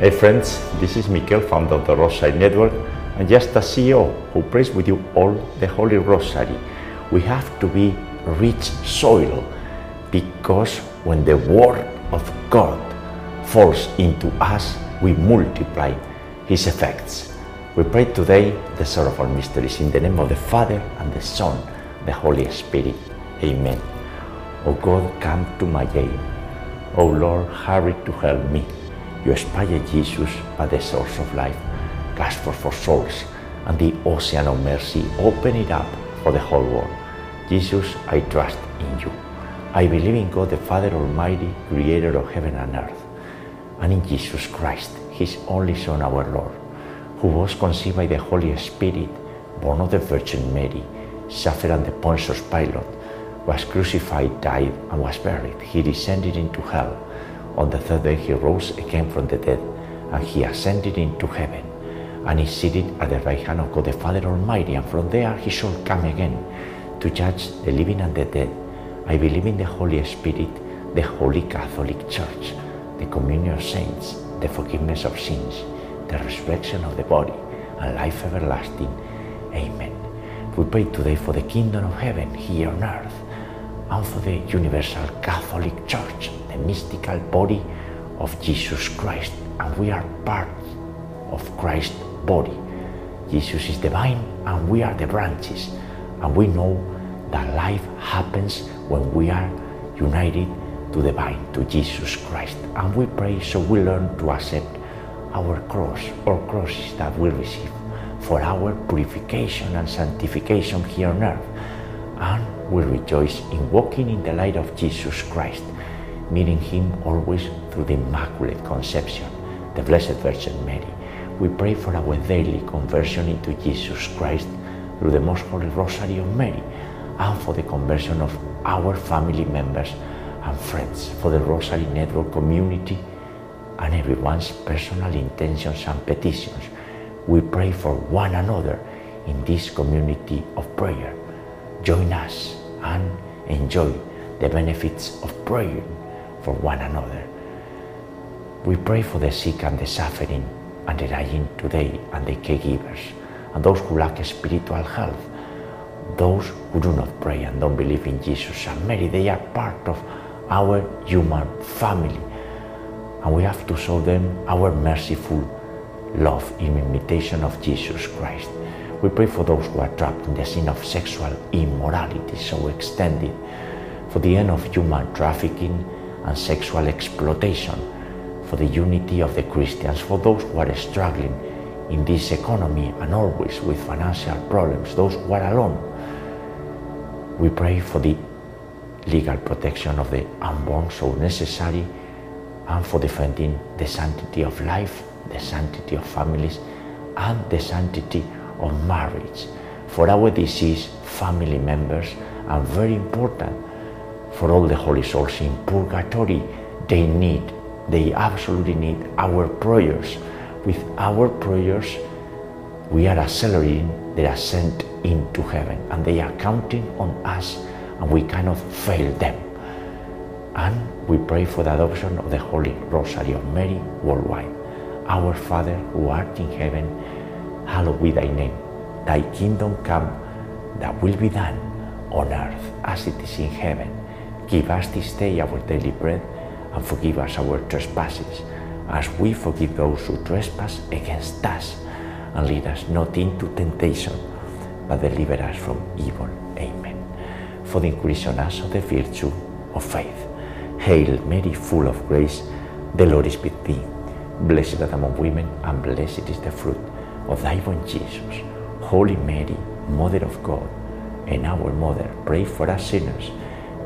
Hey friends, this is Mikel, founder of the Rosary Network, and just a CEO who prays with you all the Holy Rosary. We have to be rich soil because when the Word of God falls into us, we multiply His effects. We pray today the sorrowful mysteries in the name of the Father and the Son, the Holy Spirit. Amen. O God, come to my aid. O Lord, hurry to help me. You inspire Jesus by the source of life. For for souls and the ocean of mercy. Open it up for the whole world. Jesus, I trust in you. I believe in God the Father Almighty, creator of heaven and earth, and in Jesus Christ, his only Son, our Lord, who was conceived by the Holy Spirit, born of the Virgin Mary, suffered under Pontius Pilate, was crucified, died, and was buried. He descended into hell. On the third day he rose again from the dead, and he ascended into heaven, and is seated at the right hand of God the Father Almighty, and from there he shall come again to judge the living and the dead. I believe in the Holy Spirit, the Holy Catholic Church, the communion of saints, the forgiveness of sins, the resurrection of the body, and life everlasting. Amen. We pray today for the kingdom of heaven here on earth and for the universal Catholic Church, the mystical body of Jesus Christ. And we are part of Christ's body. Jesus is the vine and we are the branches. And we know that life happens when we are united to the vine, to Jesus Christ. And we pray so we learn to accept our cross or crosses that we receive for our purification and sanctification here on earth. And we rejoice in walking in the light of Jesus Christ, meeting Him always through the Immaculate Conception, the Blessed Virgin Mary. We pray for our daily conversion into Jesus Christ through the Most Holy Rosary of Mary, and for the conversion of our family members and friends, for the Rosary Network community, and everyone's personal intentions and petitions. We pray for one another in this community of prayer. Join us and enjoy the benefits of praying for one another. We pray for the sick and the suffering and the dying today and the caregivers and those who lack spiritual health, those who do not pray and don't believe in Jesus and Mary. They are part of our human family and we have to show them our merciful love in imitation of Jesus Christ. We pray for those who are trapped in the sin of sexual immorality so extended, for the end of human trafficking and sexual exploitation, for the unity of the Christians, for those who are struggling in this economy and always with financial problems, those who are alone. We pray for the legal protection of the unborn, so necessary, and for defending the sanctity of life, the sanctity of families, and the sanctity of marriage. For our deceased family members, and very important for all the holy souls in purgatory, they need, they absolutely need our prayers. With our prayers, we are accelerating their ascent into heaven, and they are counting on us, and we cannot fail them. And we pray for the adoption of the Holy Rosary of Mary worldwide. Our Father who art in heaven, hallowed be thy name. Thy kingdom come, thy will be done on earth as it is in heaven. Give us this day our daily bread and forgive us our trespasses as we forgive those who trespass against us. And lead us not into temptation, but deliver us from evil. Amen. For the increase on us of the virtue of faith. Hail Mary, full of grace, the Lord is with thee. Blessed art among women, and blessed is the fruit of thy womb, Jesus. Holy Mary, Mother of God, and our Mother, pray for us sinners,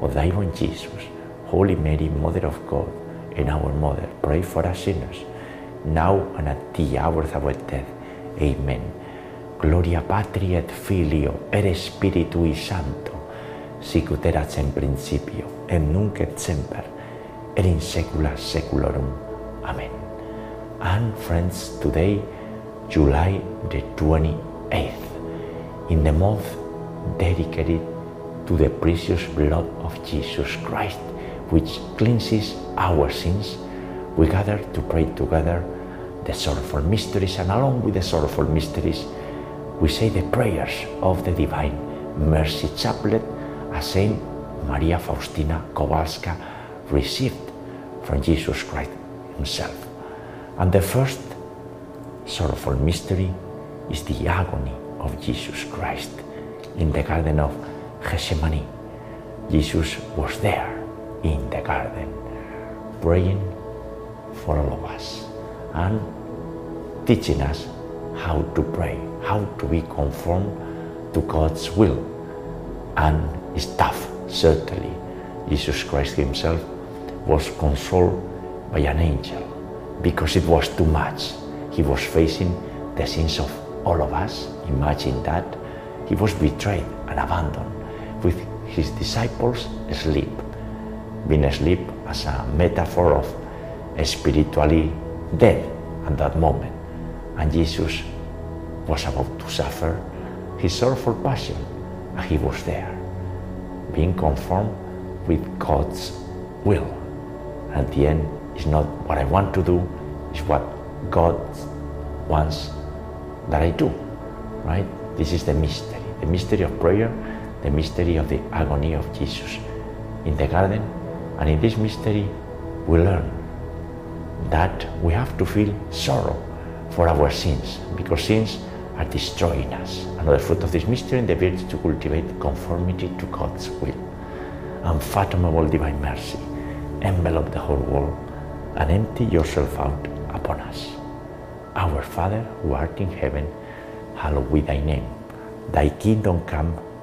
of thy womb, Jesus. Holy Mary, Mother of God, and our Mother, pray for us sinners, now and at the hour of our death. Amen. Gloria Patri et Filio et Spiritui Sancto, sicut erat in principio, et nunc et semper, et in saecula saeculorum. Amen. And friends, today, July the 28th, in the month dedicated to the precious blood of Jesus Christ, which cleanses our sins, we gather to pray together the sorrowful mysteries, and along with the sorrowful mysteries, we say the prayers of the Divine Mercy Chaplet as Saint Maria Faustina Kowalska received from Jesus Christ Himself. And the first sorrowful mystery is the agony of Jesus Christ in the Garden of Gethsemane. Jesus was there in the garden praying for all of us and teaching us how to pray, how to be conformed to God's will. And it's tough, certainly. Jesus Christ Himself was consoled by an angel because it was too much. He was facing the sins of all of us. Imagine that. He was betrayed and abandoned with his disciples asleep. Being asleep as a metaphor of spiritually dead at that moment. And Jesus was about to suffer his sorrowful passion, and he was there, being conformed with God's will. At the end, it's not what I want to do, it's what God wants that I do, right? This is the mystery, the mystery of prayer, the mystery of the agony of Jesus in the garden. And in this mystery, we learn that we have to feel sorrow for our sins because sins are destroying us. Another fruit of this mystery, the virtue to cultivate conformity to God's will. Unfathomable divine mercy, envelop the whole world and empty yourself out upon us. Our Father, who art in heaven, hallowed be thy name. Thy kingdom come,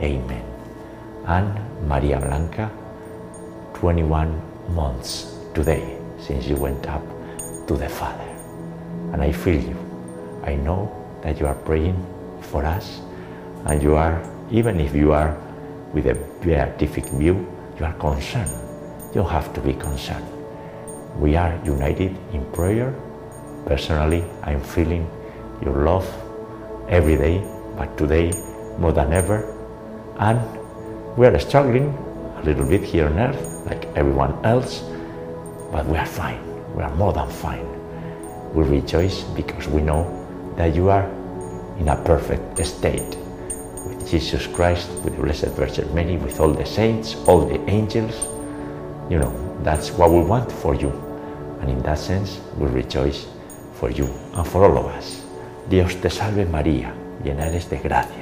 Amen. And Maria Blanca, 21 months today since you went up to the Father. And I feel you. I know that you are praying for us and you are, even if you are with a beatific view, you are concerned. You have to be concerned. We are united in prayer. Personally, I'm feeling your love every day, but today more than ever. And we are struggling a little bit here on earth, like everyone else, but we are fine. We are more than fine. We rejoice because we know that you are in a perfect state with Jesus Christ, with the Blessed Virgin Mary, with all the saints, all the angels. You know, that's what we want for you. And in that sense, we rejoice for you and for all of us. Dios te salve María, llena eres de gracia.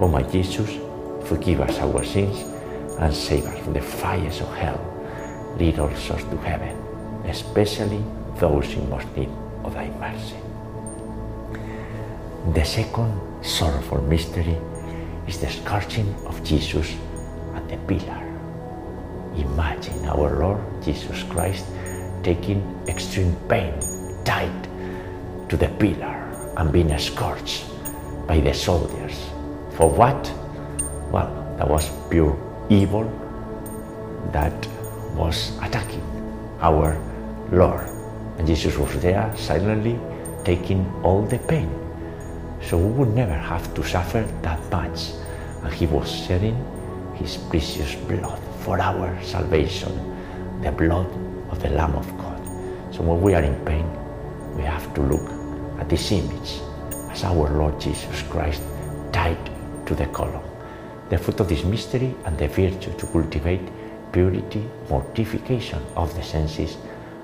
O my Jesus, forgive us our sins and save us from the fires of hell. Lead all souls to heaven, especially those in most need of thy mercy. The second sorrowful mystery is the scourging of Jesus at the pillar. Imagine our Lord Jesus Christ taking extreme pain, tied to the pillar, and being scourged by the soldiers. For what? Well, that was pure evil that was attacking our Lord. And Jesus was there silently taking all the pain. So we would never have to suffer that much. And he was shedding his precious blood for our salvation, the blood of the Lamb of God. So when we are in pain, we have to look at this image as our Lord Jesus Christ died to the column. The fruit of this mystery and the virtue to cultivate purity, mortification of the senses,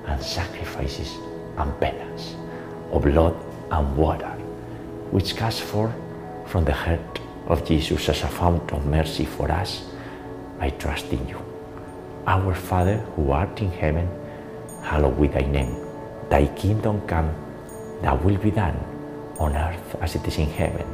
and sacrifices and penance, of blood and water, which cast forth from the heart of Jesus as a fount of mercy for us, I trust in you. Our Father who art in heaven, hallowed be thy name. Thy kingdom come, thy will be done, on earth as it is in heaven.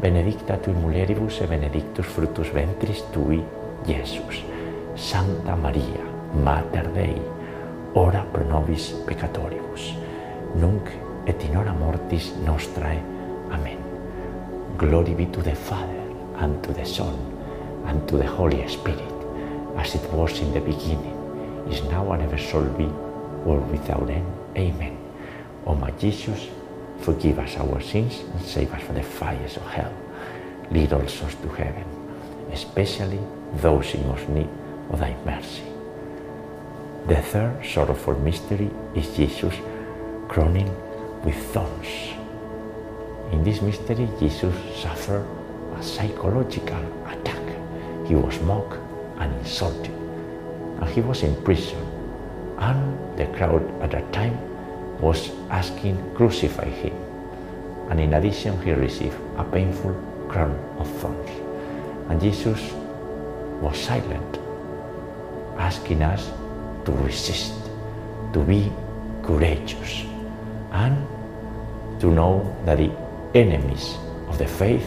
benedicta tui mulieribus et benedictus fructus ventris tui, Iesus. Santa Maria, Mater Dei, ora pro nobis peccatoribus, nunc et in hora mortis nostrae. Amen. Glory be to the Father, and to the Son, and to the Holy Spirit, as it was in the beginning, is now and ever shall be, world without end. Amen. O my Jesus, forgive us our sins and save us from the fires of hell. Lead all souls to heaven, especially those in most need of thy mercy. The third sorrowful mystery is Jesus crowning with thorns. In this mystery, Jesus suffered a psychological attack. He was mocked and insulted, and he was in prison. And the crowd at that time was asking, Crucify him. And in addition, he received a painful crown of thorns. And Jesus was silent, asking us to resist, to be courageous, and to know that the enemies of the faith,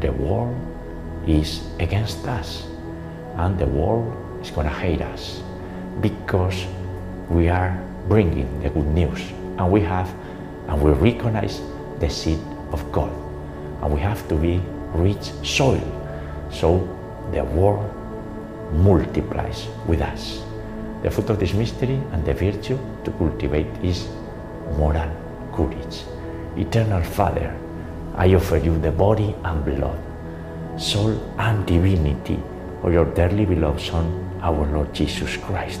the world, is against us, and the world is going to hate us because we are bringing the good news, and we have, and we recognize the seed of God, and we have to be rich soil, so the world multiplies with us. The fruit of this mystery and the virtue to cultivate is moral courage. Eternal Father, I offer you the body and blood, soul and divinity of your dearly beloved Son, our Lord Jesus Christ,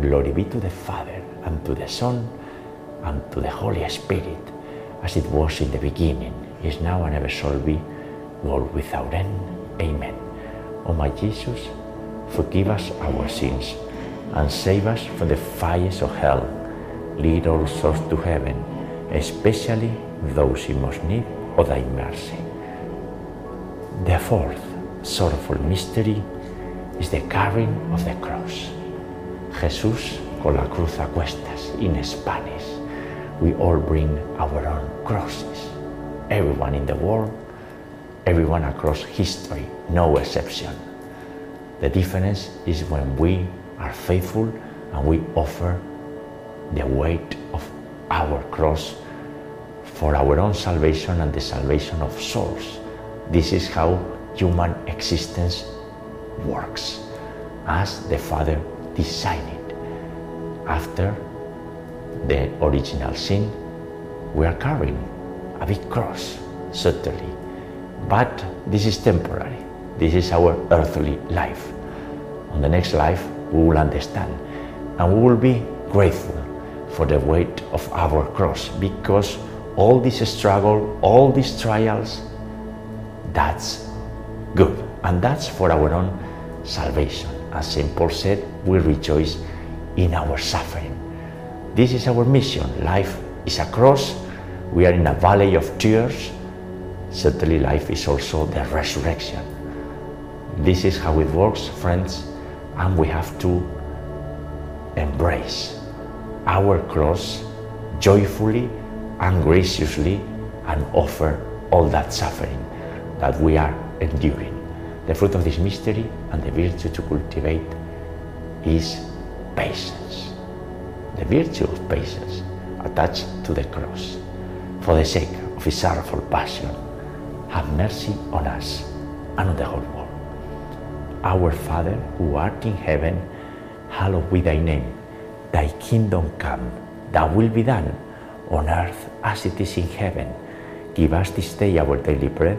Glory be to the Father, and to the Son, and to the Holy Spirit, as it was in the beginning, is now, and ever shall be, world without end. Amen. O my Jesus, forgive us our sins, and save us from the fires of hell. Lead all souls to heaven, especially those in most need of thy mercy. The fourth sorrowful mystery is the carrying of the cross. Jesús con la cruz a cuestas in Spanish. We all bring our own crosses. Everyone in the world, everyone across history, no exception. The difference is when we are faithful and we offer the weight of our cross for our own salvation and the salvation of souls. This is how human existence works, as the Father designed. After the original sin, we are carrying a big cross, certainly. But this is temporary. This is our earthly life. On the next life, we will understand and we will be grateful for the weight of our cross because all this struggle, all these trials, that's good. And that's for our own salvation. As St. Paul said, we rejoice in our suffering. This is our mission. Life is a cross. We are in a valley of tears. Certainly, life is also the resurrection. This is how it works, friends, and we have to embrace our cross joyfully and graciously and offer all that suffering that we are enduring. The fruit of this mystery and the virtue to cultivate is patience. The virtue of patience attached to the cross. For the sake of his sorrowful passion, have mercy on us and on the whole world. Our Father, who art in heaven, hallowed be thy name. Thy kingdom come, thy will be done, on earth as it is in heaven. Give us this day our daily bread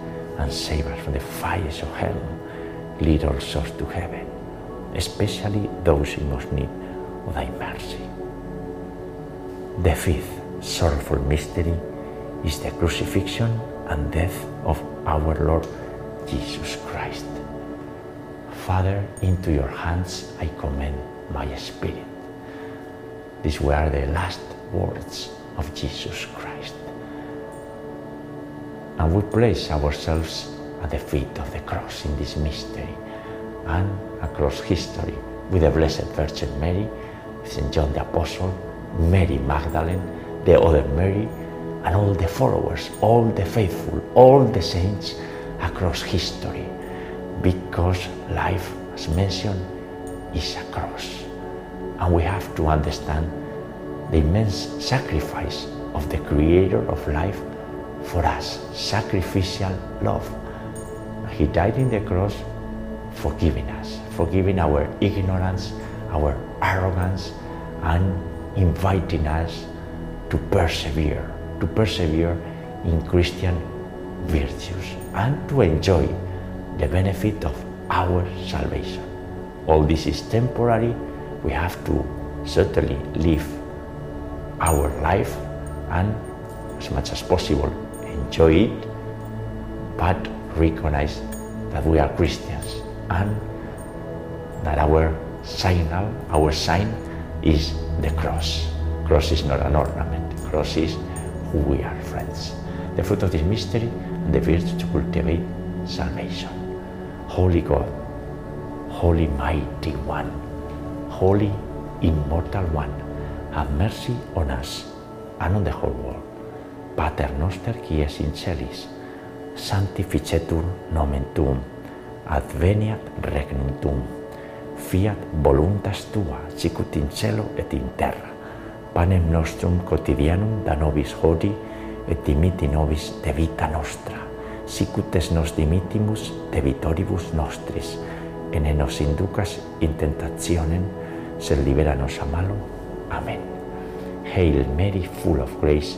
and save us from the fires of hell. Lead all souls to heaven, especially those in most need of thy mercy. The fifth sorrowful mystery is the crucifixion and death of our Lord Jesus Christ. Father, into your hands I commend my spirit. These were the last words of Jesus Christ. And we place ourselves at the feet of the cross in this mystery and across history with the Blessed Virgin Mary, St. John the Apostle, Mary Magdalene, the other Mary, and all the followers, all the faithful, all the saints across history, because life, as mentioned, is a cross. And we have to understand the immense sacrifice of the Creator of life for us, sacrificial love. He died in the cross, forgiving us, forgiving our ignorance, our arrogance, and inviting us to persevere, to persevere in Christian virtues and to enjoy the benefit of our salvation. All this is temporary. We have to certainly live our life and as much as possible enjoy it, but recognize that we are Christians and that our signal, our sign is the cross. Cross is not an ornament. Cross is who we are, friends. The fruit of this mystery and the virtue to cultivate salvation. Holy God, Holy Mighty One, Holy Immortal One, have mercy on us and on the whole world. Pater noster qui es in celis, sanctificetur nomen tuum, adveniat regnum tuum, fiat voluntas tua, sicut in cielo et in terra. Panem nostrum quotidianum da nobis hodi, et dimiti nobis de vita nostra, sicut es nos dimitimus de vitoribus nostris, ene nos inducas in tentationem, sed libera nos a malo. Amen. Hail Mary, full of grace,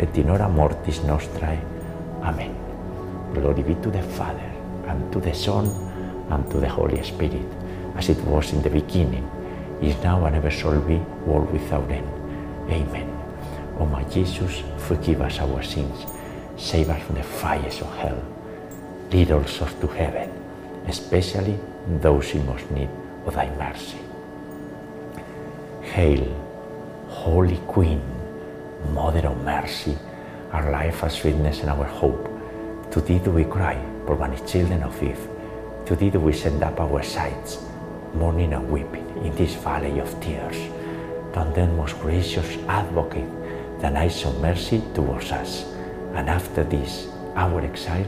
et in hora mortis nostrae. Amen. Glory be to the Father, and to the Son, and to the Holy Spirit, as it was in the beginning, is now, and ever shall be, world without end. Amen. O my Jesus, forgive us our sins, save us from the fires of hell, lead souls to heaven, especially those in most need of thy mercy. Hail, Holy Queen, Mother of Mercy, our life, our sweetness, and our hope. To thee do we cry, poor banished children of Eve. To thee do we send up our sighs, mourning and weeping in this valley of tears. Turn then, most gracious Advocate, thine eyes of mercy towards us, and after this, our exile,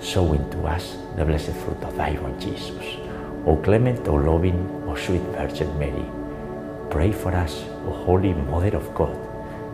show into us the blessed fruit of thy womb, Jesus. O clement, O loving, O sweet Virgin Mary, pray for us, O Holy Mother of God,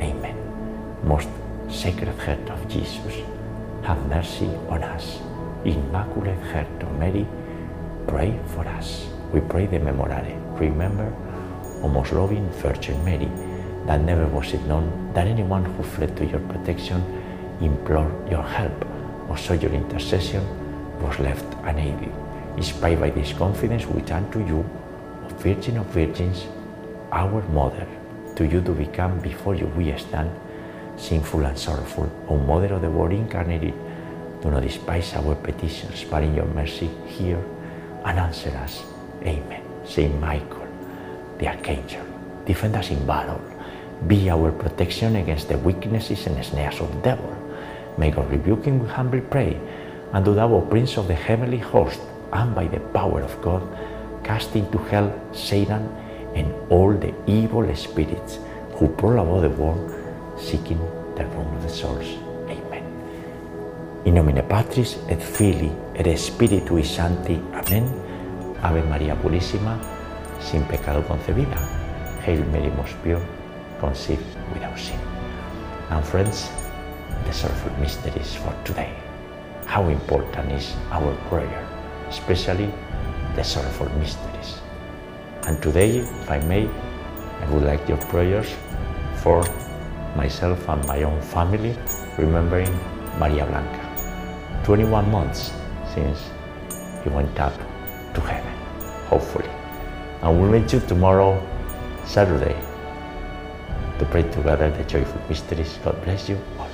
Amen. Most Sacred Heart of Jesus, have mercy on us. Immaculate Heart of Mary, pray for us. We pray the Memorare. Remember, O most loving Virgin Mary, that never was it known that anyone who fled to your protection, implored your help, or sought your intercession, was left unaided. Inspired by this confidence, we turn to you, O Virgin of Virgins, our Mother. To you to become before you we stand, sinful and sorrowful. O Mother of the Word incarnated, do not despise our petitions, but in your mercy hear and answer us. Amen. Saint Michael, the Archangel, defend us in battle. Be our protection against the weaknesses and snares of the devil. May God rebuke him, we humbly pray. And do thou, O Prince of the heavenly host, and by the power of God, cast into hell Satan and all the evil spirits who prowl about the world seeking the ruin of the souls. Amen. In nomine Patris et Filii et Spiritus Sancti. Amen. Ave María Purísima, sin pecado concebida. Hail Mary, most pure, conceived without sin. And friends, the sorrowful mysteries for today. How important is our prayer, especially the sorrowful mysteries. And today, if I may, I would like your prayers for myself and my own family, remembering Maria Blanca. 21 months since he went up to heaven, hopefully. And we'll meet you tomorrow, Saturday, to pray together the joyful mysteries. God bless you all.